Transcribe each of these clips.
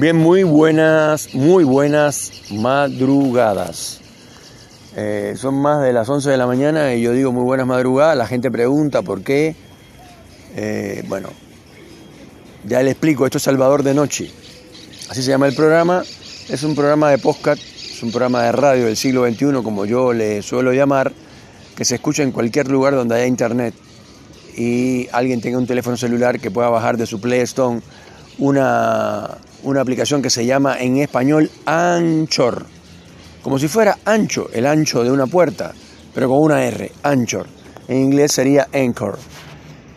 Bien, muy buenas, muy buenas madrugadas. Eh, son más de las 11 de la mañana y yo digo muy buenas madrugadas. La gente pregunta por qué. Eh, bueno, ya le explico, esto es Salvador de Noche. Así se llama el programa. Es un programa de podcast, es un programa de radio del siglo XXI, como yo le suelo llamar, que se escucha en cualquier lugar donde haya internet y alguien tenga un teléfono celular que pueda bajar de su Play Store una, una aplicación que se llama en español Anchor. Como si fuera ancho, el ancho de una puerta, pero con una R, Anchor. En inglés sería Anchor.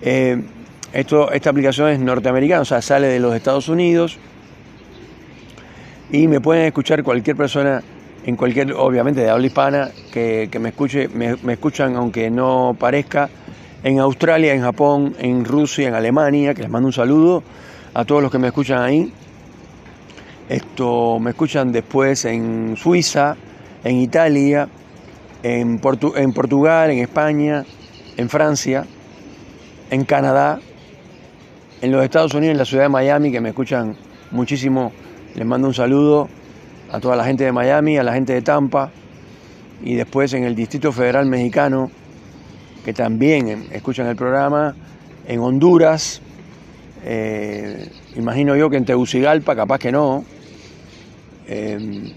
Eh, esto, esta aplicación es norteamericana, o sea, sale de los Estados Unidos y me pueden escuchar cualquier persona en cualquier, obviamente de habla hispana, que, me escuche, me, me, escuchan aunque no parezca, en Australia, en Japón, en Rusia, en Alemania, que les mando un saludo a todos los que me escuchan ahí. Esto me escuchan después en Suiza, en Italia, en, en Portugal, en España, en Francia, en Canadá, en los Estados Unidos, en la ciudad de Miami, que me escuchan muchísimo. Les mando un saludo a toda la gente de Miami, a la gente de Tampa, y después en el Distrito Federal Mexicano, que también escuchan el programa, en Honduras, eh, imagino yo que en Tegucigalpa, capaz que no. Eh,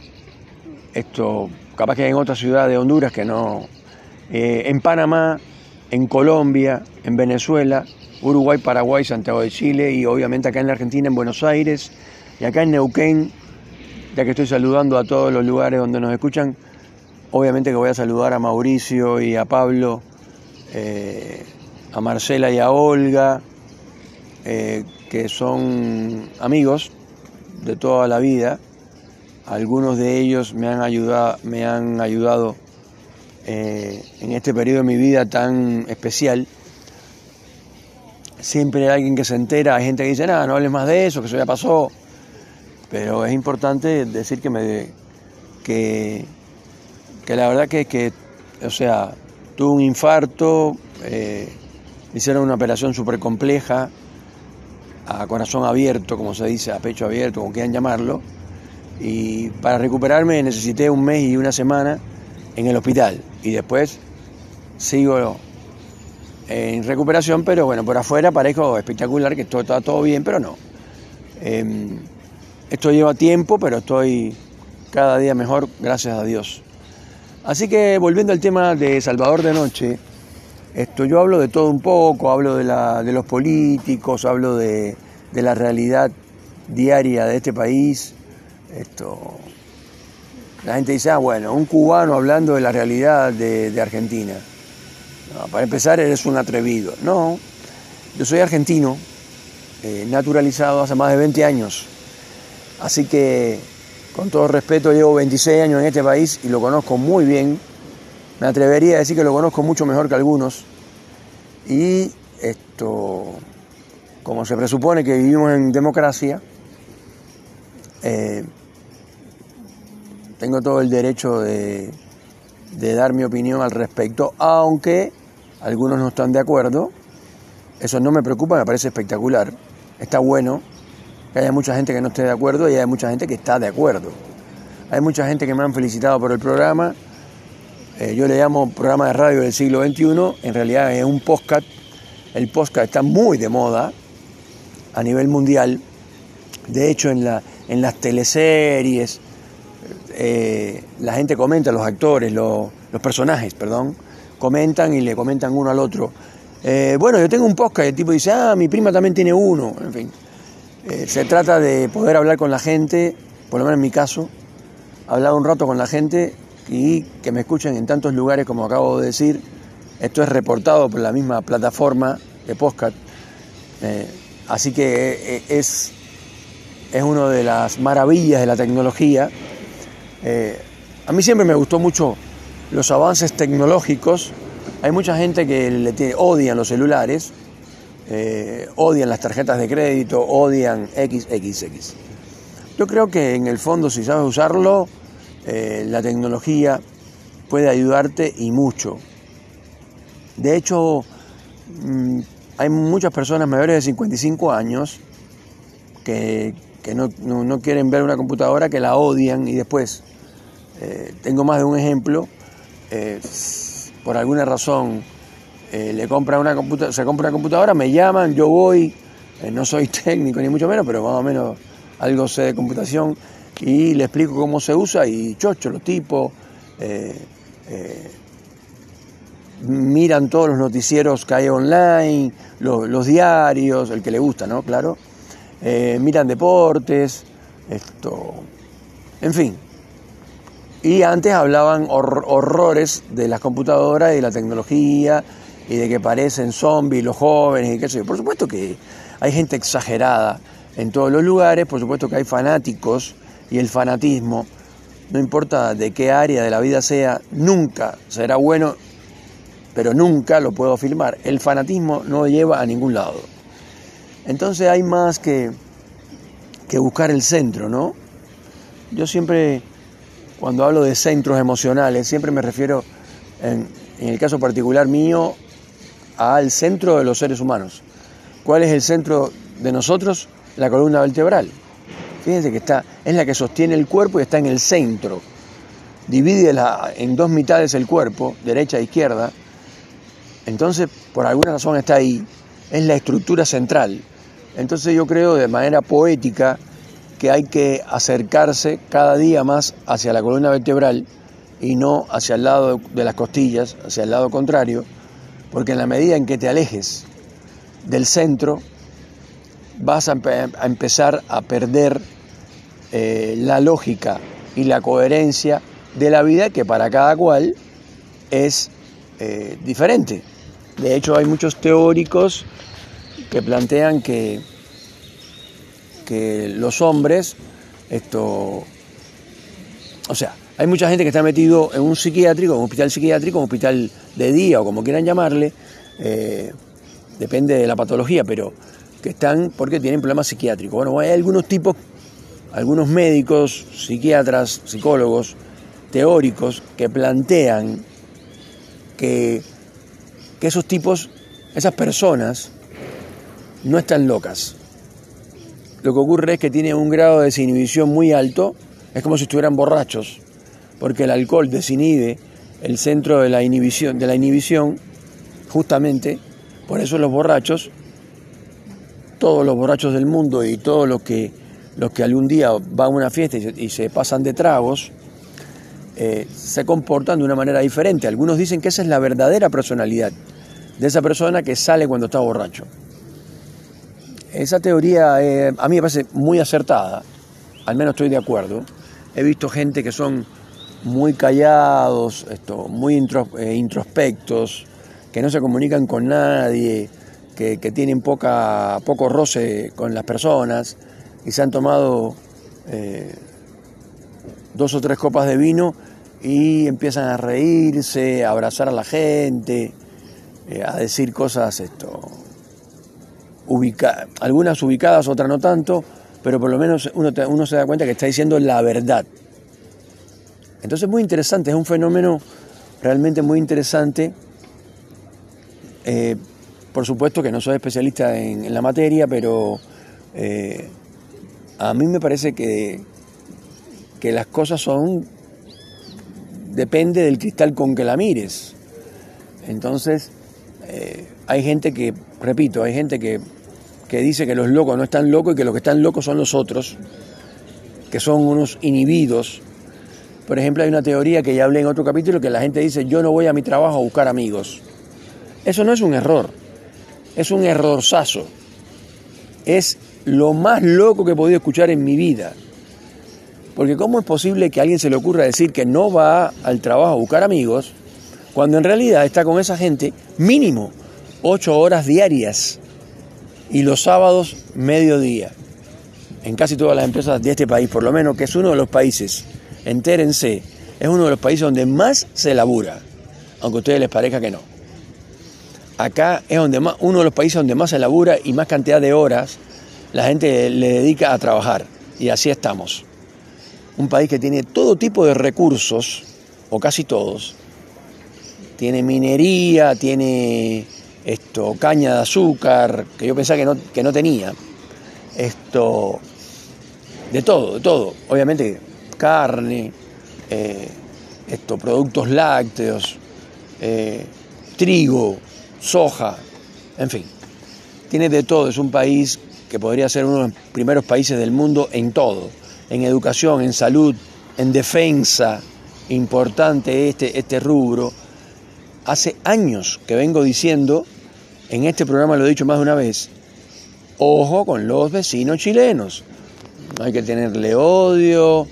esto, capaz que en otra ciudad de Honduras que no. Eh, en Panamá, en Colombia, en Venezuela, Uruguay, Paraguay, Santiago de Chile y obviamente acá en la Argentina, en Buenos Aires y acá en Neuquén, ya que estoy saludando a todos los lugares donde nos escuchan, obviamente que voy a saludar a Mauricio y a Pablo, a Marcela y a Olga, eh, que son amigos de toda la vida. Algunos de ellos me han ayudado, me han ayudado eh, en este periodo de mi vida tan especial. Siempre hay alguien que se entera, hay gente que dice, nada, no hables más de eso, que eso ya pasó. Pero es importante decir que me que, que la verdad que, que, o sea, tuve un infarto, eh, hicieron una operación súper compleja, a corazón abierto, como se dice, a pecho abierto, como quieran llamarlo. Y para recuperarme necesité un mes y una semana en el hospital. Y después sigo en recuperación, pero bueno, por afuera parezco espectacular, que todo, está todo bien, pero no. Em, esto lleva tiempo, pero estoy cada día mejor, gracias a Dios. Así que volviendo al tema de Salvador de Noche, esto, yo hablo de todo un poco, hablo de, la, de los políticos, hablo de, la realidad diaria de este país. Esto, la gente dice, ah, bueno, un cubano hablando de la realidad de, Argentina. para empezar, eres un atrevido. No, yo soy argentino, eh, naturalizado hace más de 20 años. Así que, con todo respeto, llevo 26 años en este país y lo conozco muy bien me atrevería a decir que lo conozco mucho mejor que algunos. Y esto, como se presupone que vivimos en democracia, eh, tengo todo el derecho de, de dar mi opinión al respecto, aunque algunos no están de acuerdo. Eso no me preocupa, me parece espectacular. Está bueno que haya mucha gente que no esté de acuerdo y hay mucha gente que está de acuerdo. Hay mucha gente que me han felicitado por el programa eh, yo le llamo programa de radio del siglo XXI, en realidad es un podcast. El podcast está muy de moda a nivel mundial. De hecho, en, la, en las teleseries, eh, la gente comenta, los actores, los, personajes, perdón, comentan y le comentan uno al otro. Eh, bueno, yo tengo un podcast y el tipo dice, ah, mi prima también tiene uno. En fin, se trata de poder hablar con la gente, por lo menos en mi caso, hablar un rato con la gente y que me escuchen en tantos lugares como acabo de decir. Esto es reportado por la misma plataforma de podcast. Eh, así que eh, es, es una de las maravillas de la tecnología. Eh, a mí siempre me gustó mucho los avances tecnológicos. Hay mucha gente que le tiene, los celulares, odian las tarjetas de crédito, odian XXX. Yo creo que en el fondo si sabes usarlo, eh, la tecnología puede ayudarte y mucho. De hecho, mm, hay muchas personas mayores de 55 años que, que no, quieren ver una computadora, que la odian y después, eh, tengo más de un ejemplo, eh, por alguna razón le compra una se compra una computadora, me llaman, yo voy, no soy técnico ni mucho menos, pero más o menos algo sé de computación y le explico cómo se usa y chocho, los tipos miran todos los noticieros que hay online, los, diarios, el que le gusta, ¿no? Claro. Eh, miran deportes, esto, en fin. Y antes hablaban horrores de las computadoras y de la tecnología y de que parecen zombies los jóvenes y qué sé yo. Por supuesto que hay gente exagerada en todos los lugares, por supuesto que hay fanáticos y el fanatismo, no importa de qué área de la vida sea, nunca será bueno pero nunca lo puedo afirmar. El fanatismo no lleva a ningún lado. Entonces hay más que, que buscar el centro, ¿no? Yo siempre, cuando hablo de centros emocionales, siempre me refiero, en, en el caso particular mío, al centro de los seres humanos. ¿Cuál es el centro de nosotros? La columna vertebral. Fíjense que está, es la que sostiene el cuerpo y está en el centro. Divide en dos mitades el cuerpo, derecha e izquierda, entonces, por alguna razón está ahí, es la estructura central. Entonces yo creo de manera poética que hay que acercarse cada día más hacia la columna vertebral y no hacia el lado de las costillas, hacia el lado contrario, porque en la medida en que te alejes del centro, vas a, empezar a perder eh, la lógica y la coherencia de la vida que para cada cual es eh, diferente. De hecho, hay muchos teóricos que plantean que, que los hombres, esto, o sea, hay mucha gente que está metido en un psiquiátrico, en un hospital psiquiátrico, un hospital de día o como quieran llamarle, eh, depende de la patología, pero que están porque tienen problemas psiquiátricos. Bueno, hay algunos tipos, algunos médicos, psiquiatras, psicólogos, teóricos, que plantean que que esos tipos, esas personas, no están locas. Lo que ocurre es que tienen un grado de desinhibición muy alto, es como si estuvieran borrachos, porque el alcohol desinhibe el centro de la inhibición, de la inhibición justamente, por eso los borrachos, todos los borrachos del mundo y todos los que, los que algún día van a una fiesta y se pasan de tragos, eh, se comportan de una manera diferente. Algunos dicen que esa es la verdadera personalidad de esa persona que sale cuando está borracho. Esa teoría eh, a mí me parece muy acertada, al menos estoy de acuerdo. He visto gente que son muy callados, esto, muy eh, introspectos, que no se comunican con nadie, que, tienen poca, poco roce con las personas y se han tomado dos o tres copas de vino y empiezan a reírse, a abrazar a la gente, eh, a decir cosas esto, algunas ubicadas, otras no tanto, pero por lo menos uno, se da cuenta que está diciendo la verdad. Entonces es muy interesante, es un fenómeno realmente muy interesante. Eh, por supuesto que no soy especialista en, la materia, pero eh, a mí me parece que, que las cosas son depende del cristal con que la mires. Entonces, eh, hay gente que, repito, hay gente que, que dice que los locos no están locos y que los que están locos son los otros, que son unos inhibidos. Por ejemplo, hay una teoría que ya hablé en otro capítulo que la gente dice, yo no voy a mi trabajo a buscar amigos. Eso no es un error, es un errorzazo. Es lo más loco que he podido escuchar en mi vida. Porque ¿cómo es posible que a alguien se le ocurra decir que no va al trabajo a buscar amigos cuando en realidad está con esa gente mínimo ocho horas diarias y los sábados mediodía? En casi todas las empresas de este país, por lo menos, que es uno de los países, entérense, es uno de los países donde más se labura, aunque a ustedes les parezca que no. Acá es donde más, uno de los países donde más se labura y más cantidad de horas la gente le dedica a trabajar. Y así estamos un país que tiene todo tipo de recursos, o casi todos. Tiene minería, tiene esto, caña de azúcar, que yo pensaba que no, que no tenía. Esto, de todo, de todo. Obviamente carne, eh, estos productos lácteos, eh, trigo, soja, en fin. Tiene de todo, es un país que podría ser uno de los primeros países del mundo en todo, en educación, en salud, en defensa, importante este, este rubro. Hace años que vengo diciendo, en este programa lo he dicho más de una vez, ojo con los vecinos chilenos. No hay que tenerle odio,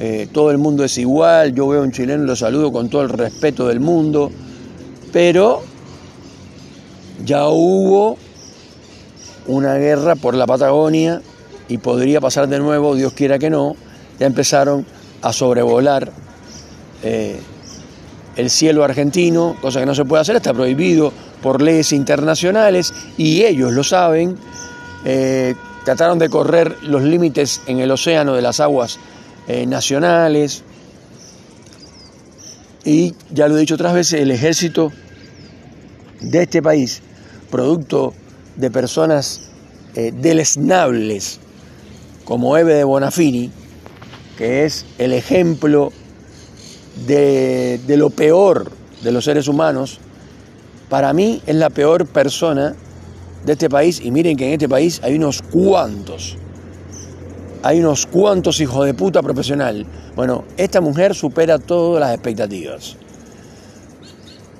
eh, todo el mundo es igual, yo veo a un chileno y lo saludo con todo el respeto del mundo, pero ya hubo una guerra por la Patagonia y podría pasar de nuevo, Dios quiera que no, ya empezaron a sobrevolar eh, el cielo argentino, cosa que no se puede hacer, está prohibido por leyes internacionales y ellos lo saben, eh, trataron de correr los límites en el océano de las aguas eh, nacionales. Y ya lo he dicho otras veces, el ejército de este país, producto de personas eh, deleznables como Eve de Bonafini, que es el ejemplo de, de lo peor de los seres humanos, para mí es la peor persona de este país y miren que en este país hay unos cuantos, hay unos cuantos hijos de puta profesional. Bueno, esta mujer supera todas las expectativas.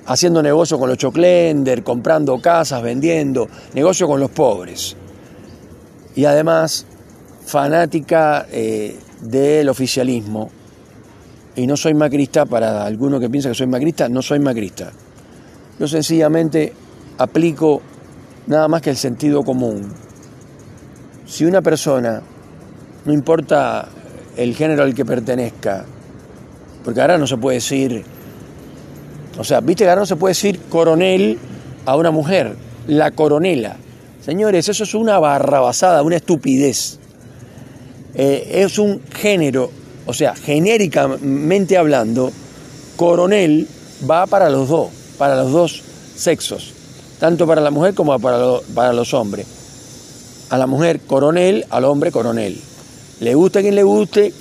Haciendo negocio con los choclender, comprando casas, vendiendo, negocio con los pobres. Y además, fanática eh, del oficialismo. Y no soy macrista, para alguno que piensa que soy macrista, no soy macrista. Yo sencillamente aplico nada más que el sentido común. Si una persona, no importa el género al que pertenezca, porque ahora no se puede decir, o sea, viste ahora no se puede decir coronel a una mujer, la coronela. Señores, eso es una barrabasada, una estupidez. Eh, es un género, o sea, genéricamente hablando, coronel va para los dos, para los dos sexos tanto para la mujer como para, los hombres. A la mujer coronel, al hombre coronel. Le guste a quien le guste,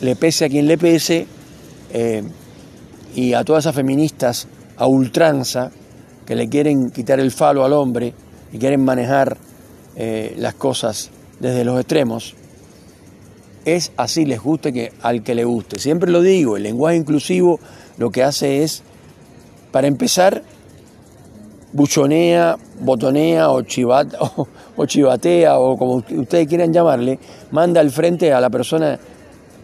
le pese a quien le pese, eh, y a todas esas feministas a ultranza que le quieren quitar el falo al hombre y quieren manejar eh, las cosas desde los extremos, es así, les guste que al que le guste. Siempre lo digo, el lenguaje inclusivo lo que hace es, para empezar, buchonea, botonea o, o, chivatea o como ustedes quieran llamarle, manda al frente a la persona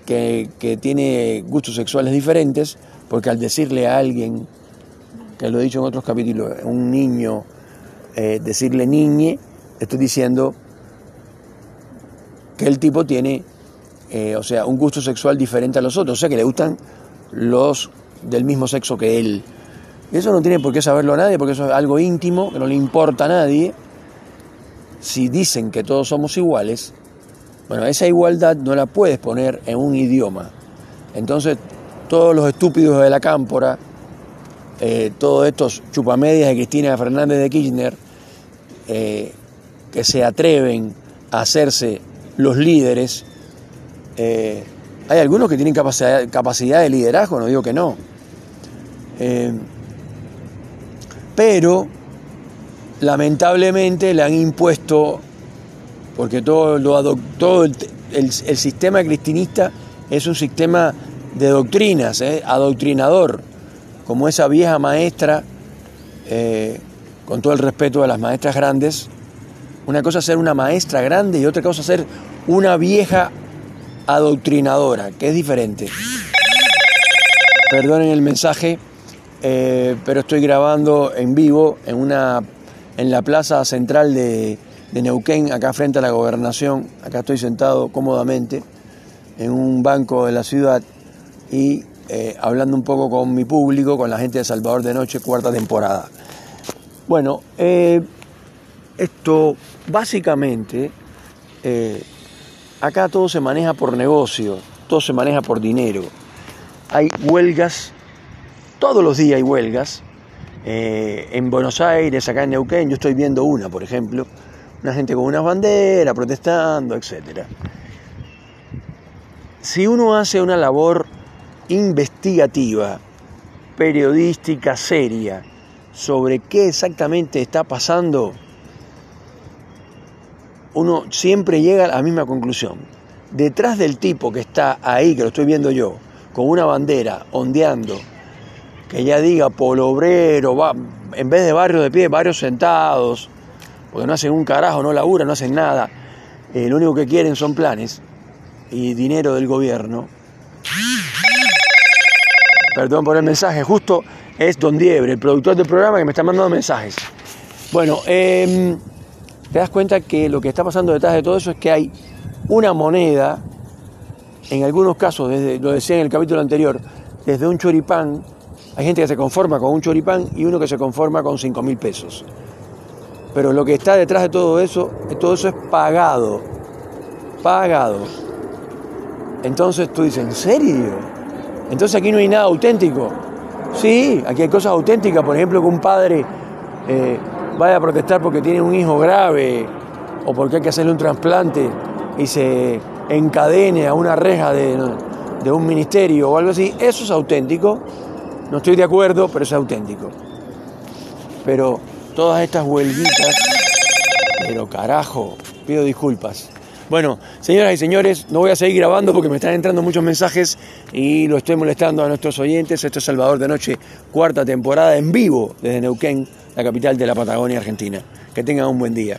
que, tiene gustos sexuales diferentes, porque al decirle a alguien, que lo he dicho en otros capítulos, un niño, eh, decirle niñe, estoy diciendo que el tipo tiene, eh, o sea, un gusto sexual diferente a los otros, o sea, que le gustan los del mismo sexo que él. Eso no tiene por qué saberlo nadie, porque eso es algo íntimo, que no le importa a nadie. Si dicen que todos somos iguales, bueno, esa igualdad no la puedes poner en un idioma. Entonces, todos los estúpidos de la cámpora, eh, todos estos chupamedias de Cristina Fernández de Kirchner, eh, que se atreven a hacerse los líderes, eh, hay algunos que tienen capacidad, capacidad, de liderazgo, no digo que no pero lamentablemente le han impuesto, porque todo, lo todo el, sistema cristinista es un sistema de doctrinas, ¿eh? adoctrinador, como esa vieja maestra, eh, con todo el respeto a las maestras grandes, una cosa es ser una maestra grande y otra cosa es ser una vieja adoctrinadora, que es diferente. Perdonen el mensaje, eh, pero estoy grabando en vivo en, una, en la plaza central de, Neuquén, acá frente a la gobernación. Acá estoy sentado cómodamente en un banco de la ciudad y eh, hablando un poco con mi público, con la gente de Salvador de Noche, cuarta temporada. Bueno, eh, esto básicamente, acá todo se maneja por negocio, todo se maneja por dinero. Hay huelgas todos los días hay huelgas. Eh, en Buenos Aires, acá en Neuquén, yo estoy viendo una, por ejemplo, una gente con unas banderas protestando, etc. si uno hace una labor investigativa, periodística seria, sobre qué exactamente está pasando, uno siempre llega a la misma conclusión. Detrás del tipo que está ahí, que lo estoy viendo yo, con una bandera ondeando, que ya diga polo obrero, va, en vez de barrio de pie, barrios sentados, porque no hacen un carajo, no laburan, no hacen nada. Eh, lo único que quieren son planes y dinero del gobierno. Perdón por el mensaje, justo es Don Diebre, el productor del programa, que me está mandando mensajes. Bueno, em, te das cuenta que lo que está pasando detrás de todo eso es que hay una moneda, en algunos casos, desde, lo decía en el capítulo anterior, desde un choripán, hay gente que se conforma con un choripán y uno que se conforma con 5 mil pesos. Pero lo que está detrás de todo eso, todo eso es pagado. Pagado. Entonces tú dices, ¿en serio? Entonces aquí no hay nada auténtico. Sí, aquí hay cosas auténticas, por ejemplo, que un padre eh, vaya a protestar porque tiene un hijo grave o porque hay que hacerle un trasplante y se encadene a una reja de, de un ministerio o algo así, eso es auténtico. No estoy de acuerdo, pero es auténtico. Pero todas estas huelguitas, pero carajo, pido disculpas. Bueno, señoras y señores, no voy a seguir grabando porque me están entrando muchos mensajes y lo estoy molestando a nuestros oyentes. Esto es Salvador de Noche, cuarta temporada en vivo desde Neuquén, la capital de la Patagonia Argentina. Que tengan un buen día.